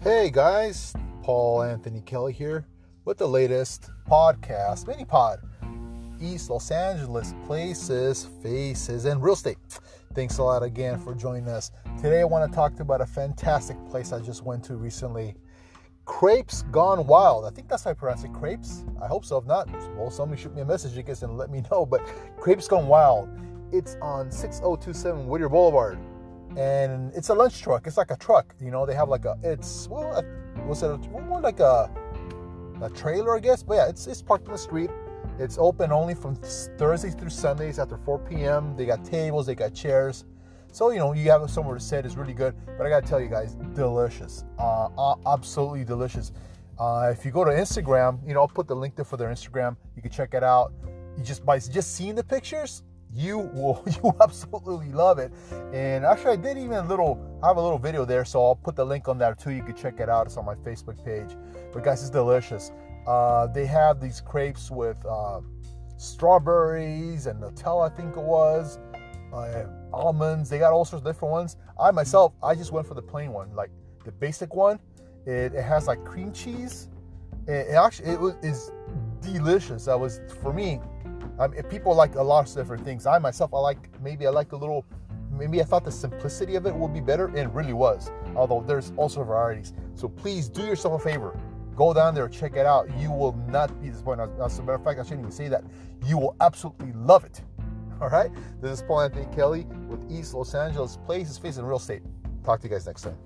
Hey guys, Paul Anthony Kelly here with the latest podcast, mini pod, East Los Angeles places, faces, and real estate. Thanks a lot again for joining us. Today I want to talk to you about a fantastic place I just went to recently. Crepes Gone Wild. I think that's how I pronounce it. Crepes? I hope so. If not, well, somebody shoot me a message, I guess, and let me know. But Crepes Gone Wild. It's on 6027 Whittier Boulevard and it's a lunch truck. It's like a truck, you know. They have like a, it's well, was it a, more like a a trailer, I guess. But yeah, it's it's parked on the street. It's open only from Thursdays through Sundays after 4 p.m. They got tables, they got chairs, so you know you have somewhere to sit. It's really good. But I gotta tell you guys, delicious, uh, uh, absolutely delicious. Uh, if you go to Instagram, you know I'll put the link there for their Instagram. You can check it out. You just by just seeing the pictures, you will you absolutely love it. And actually, I did even a little. I have a little video there, so I'll put the link on there too. You can check it out. It's on my Facebook page. But guys, it's delicious. Uh, they have these crepes with uh, strawberries and Nutella, I think it was, uh, almonds. They got all sorts of different ones. I myself, I just went for the plain one, like the basic one. It, it has like cream cheese. It, it actually it was is delicious. That was for me um, people like a lot of different things. I myself, I like maybe I like a little. Maybe I thought the simplicity of it would be better, and really was. Although there's also varieties. So please do yourself a favor. Go down there, check it out. You will not be disappointed. As a matter of fact, I shouldn't even say that. You will absolutely love it. All right. This is Paul Anthony Kelly with East Los Angeles Places Facing Real Estate. Talk to you guys next time.